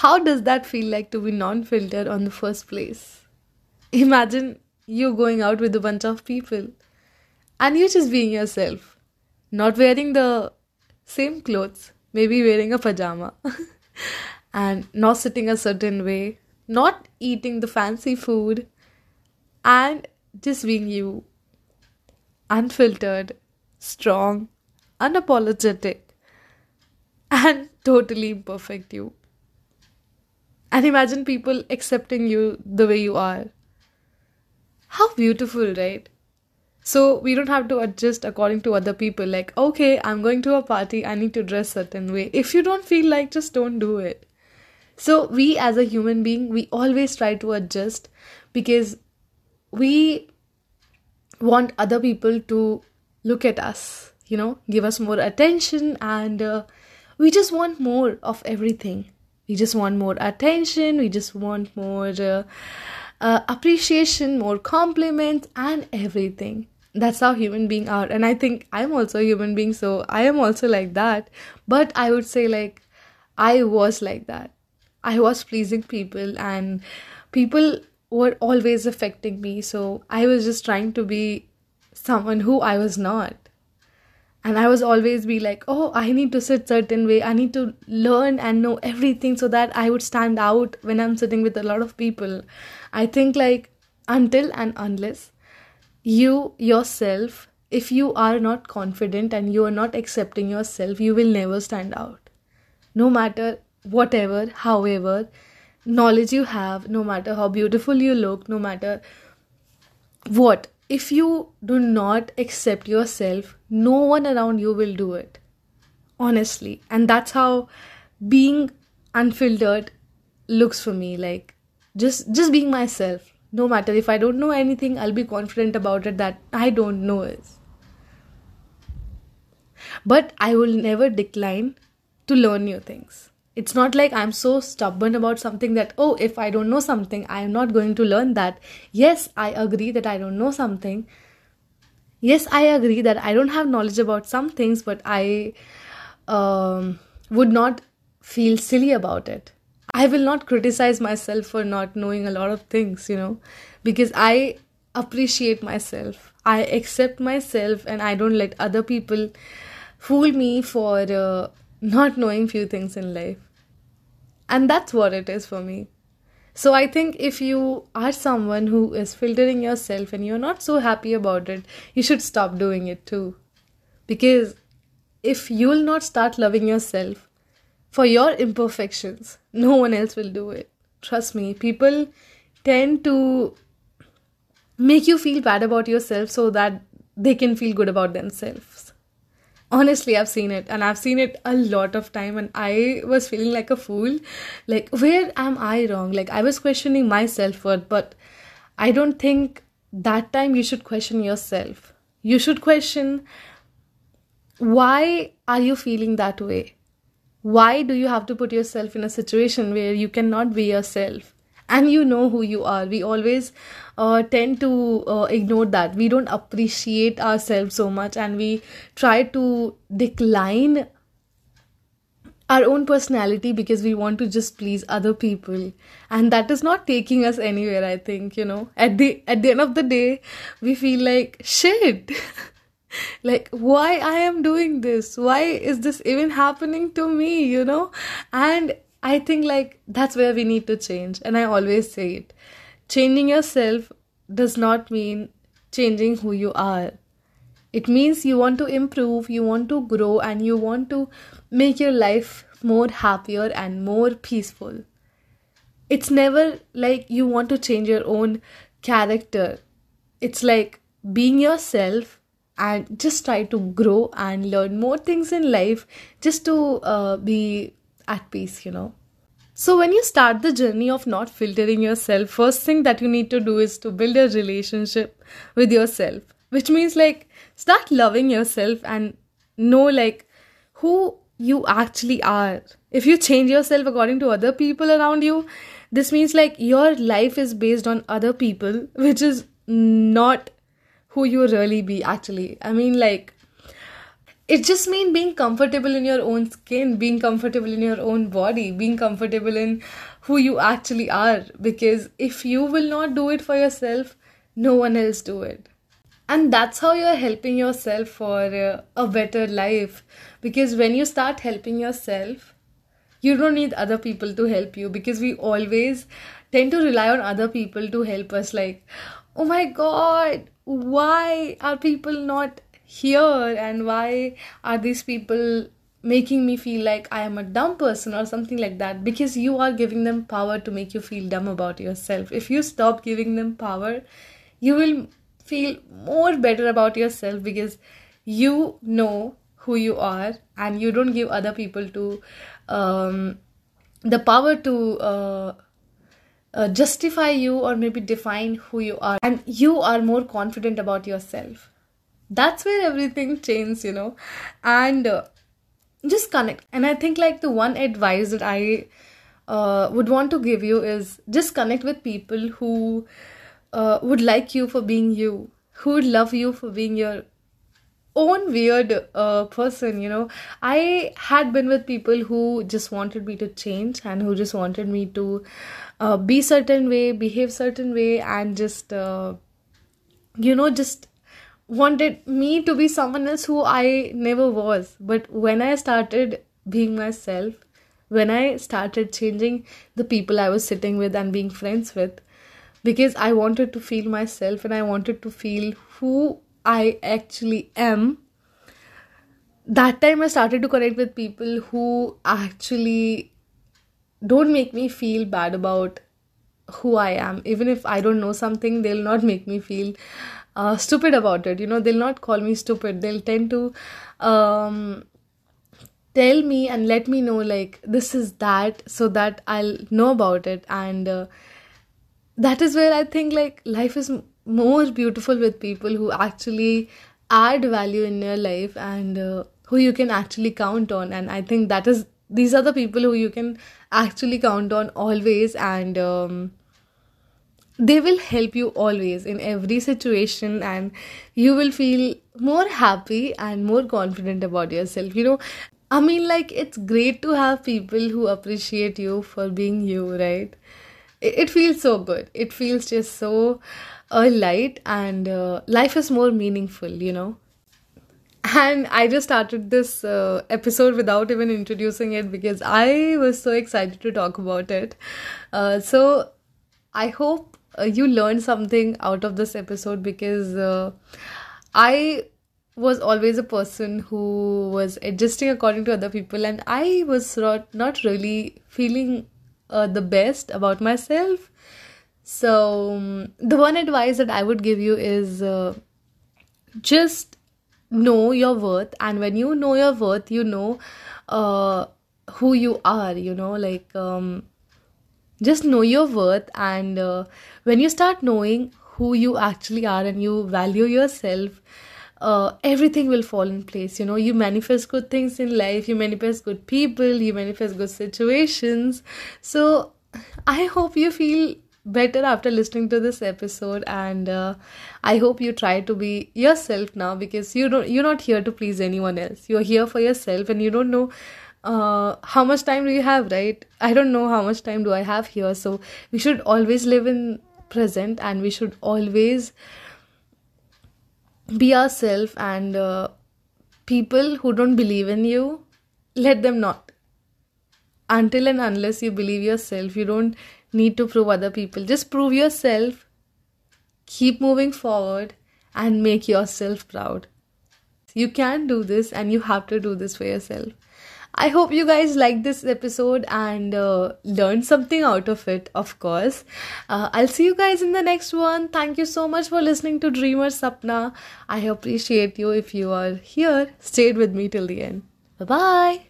how does that feel like to be non filtered on the first place? Imagine you going out with a bunch of people and you just being yourself, not wearing the same clothes, maybe wearing a pajama, and not sitting a certain way, not eating the fancy food, and just being you, unfiltered, strong, unapologetic, and totally imperfect you. And imagine people accepting you the way you are. How beautiful, right? So we don't have to adjust according to other people. Like, okay, I'm going to a party, I need to dress certain way. If you don't feel like, just don't do it. So we as a human being, we always try to adjust because we want other people to look at us, you know, give us more attention, and uh, we just want more of everything we just want more attention. We just want more uh, uh, appreciation more compliments and everything. That's how human beings are. And i think i'm also a human being so i am also like that. But i would say like i was like that. I was pleasing people and people were always affecting me. So i was just trying to be someone who i was not and i was always be like oh i need to sit certain way. I need to learn and know everything so that i would stand out when i'm sitting with a lot of people. I think like until and unless you yourself if you are not confident and you are not accepting yourself you will never stand out. No matter whatever however knowledge you have no matter how beautiful you look no matter what if you do not accept yourself, no one around you will do it. Honestly. And that's how being unfiltered looks for me. Like just just being myself. No matter if I don't know anything, I'll be confident about it that I don't know it. But I will never decline to learn new things it's not like i'm so stubborn about something that oh if i don't know something i am not going to learn that. Yes i agree that i don't know something. Yes i agree that i don't have knowledge about some things but i um, would not feel silly about it. I will not criticize myself for not knowing a lot of things you know because i appreciate myself. I accept myself and i don't let other people fool me for uh, not knowing few things in life and that's what it is for me. So I think if you are someone who is filtering yourself and you're not so happy about it, you should stop doing it too. Because if you'll not start loving yourself for your imperfections, no one else will do it. Trust me, people tend to make you feel bad about yourself so that they can feel good about themselves honestly i've seen it and i've seen it a lot of time and i was feeling like a fool. Like where am i wrong? Like i was questioning my self-worth but i don't think that time you should question yourself. You should question why are you feeling that way? Why do you have to put yourself in a situation where you cannot be yourself and you know who you are. We always uh, tend to uh, ignore that. We don't appreciate ourselves so much and we try to decline our own personality because we want to just please other people. And that is not taking us anywhere i think you know. At the at the end of the day we feel like shit. Like why i am doing this? Why is this even happening to me you know? And I think like that's where we need to change. And I always say it. Changing yourself does not mean changing who you are. It means you want to improve, you want to grow, and you want to make your life more happier and more peaceful. It's never like you want to change your own character. It's like being yourself and just try to grow and learn more things in life just to uh, be at peace, you know. So, when you start the journey of not filtering yourself, first thing that you need to do is to build a relationship with yourself, which means like start loving yourself and know like who you actually are. If you change yourself according to other people around you, this means like your life is based on other people, which is not who you really be actually. I mean, like it just means being comfortable in your own skin being comfortable in your own body being comfortable in who you actually are. Because if you will not do it for yourself no one else do it. And that's how you're helping yourself for uh, a better life. Because when you start helping yourself you don't need other people to help you. Because we always tend to rely on other people to help us. Like oh my god why are people not here and why are these people making me feel like I am a dumb person or something like that? Because you are giving them power to make you feel dumb about yourself. If you stop giving them power, you will feel more better about yourself because you know who you are and you don't give other people to um, the power to uh, uh, justify you or maybe define who you are. And you are more confident about yourself that's where everything changes you know. And uh, just connect. And i think like the one advice that i uh, would want to give you is just connect with people who uh, would like you for being you who would love you for being your own weird uh, person you know. I had been with people who just wanted me to change and who just wanted me to uh, be certain way behave certain way and just uh, you know just wanted me to be someone else who I never was. But when I started being myself, when I started changing the people I was sitting with and being friends with, because I wanted to feel myself and I wanted to feel who I actually am. That time I started to connect with people who actually don't make me feel bad about who I am. Even if I don't know something, they'll not make me feel uh, stupid about it. You know, they'll not call me stupid. They'll tend to um, tell me and let me know, like, this is that, so that I'll know about it. And uh, that is where I think, like, life is more beautiful with people who actually add value in your life and uh, who you can actually count on. And I think that is, these are the people who you can actually count on always. And, um, they will help you always in every situation and you will feel more happy and more confident about yourself you know. I mean like it's great to have people who appreciate you for being you right? It, feels so good. It feels just so uh, light and uh, life is more meaningful you know. And i just started this uh, episode without even introducing it because i was so excited to talk about it. Uh, so i hope uh, you learned something out of this episode because uh, I was always a person who was adjusting according to other people and I was not, not really feeling uh, the best about myself. So, um, the one advice that I would give you is uh, just know your worth, and when you know your worth, you know uh, who you are, you know, like. Um, just know your worth and uh, when you start knowing who you actually are and you value yourself uh, everything will fall in place. You know you manifest good things in life you manifest good people you manifest good situations. So i hope you feel better after listening to this episode and uh, i hope you try to be yourself now because you don't you're not here to please anyone else. You're here for yourself and you don't know uh, how much time do you have right? I don't know how much time do i have here. So we should always live in present and we should always be ourselves and uh, people who don't believe in you let them not. Until and unless you believe yourself you don't need to prove other people. Just prove yourself keep moving forward and make yourself proud. You can do this and you have to do this for yourself I hope you guys liked this episode and uh, learned something out of it, of course. Uh, I'll see you guys in the next one. Thank you so much for listening to Dreamer Sapna. I appreciate you if you are here, stayed with me till the end. Bye bye.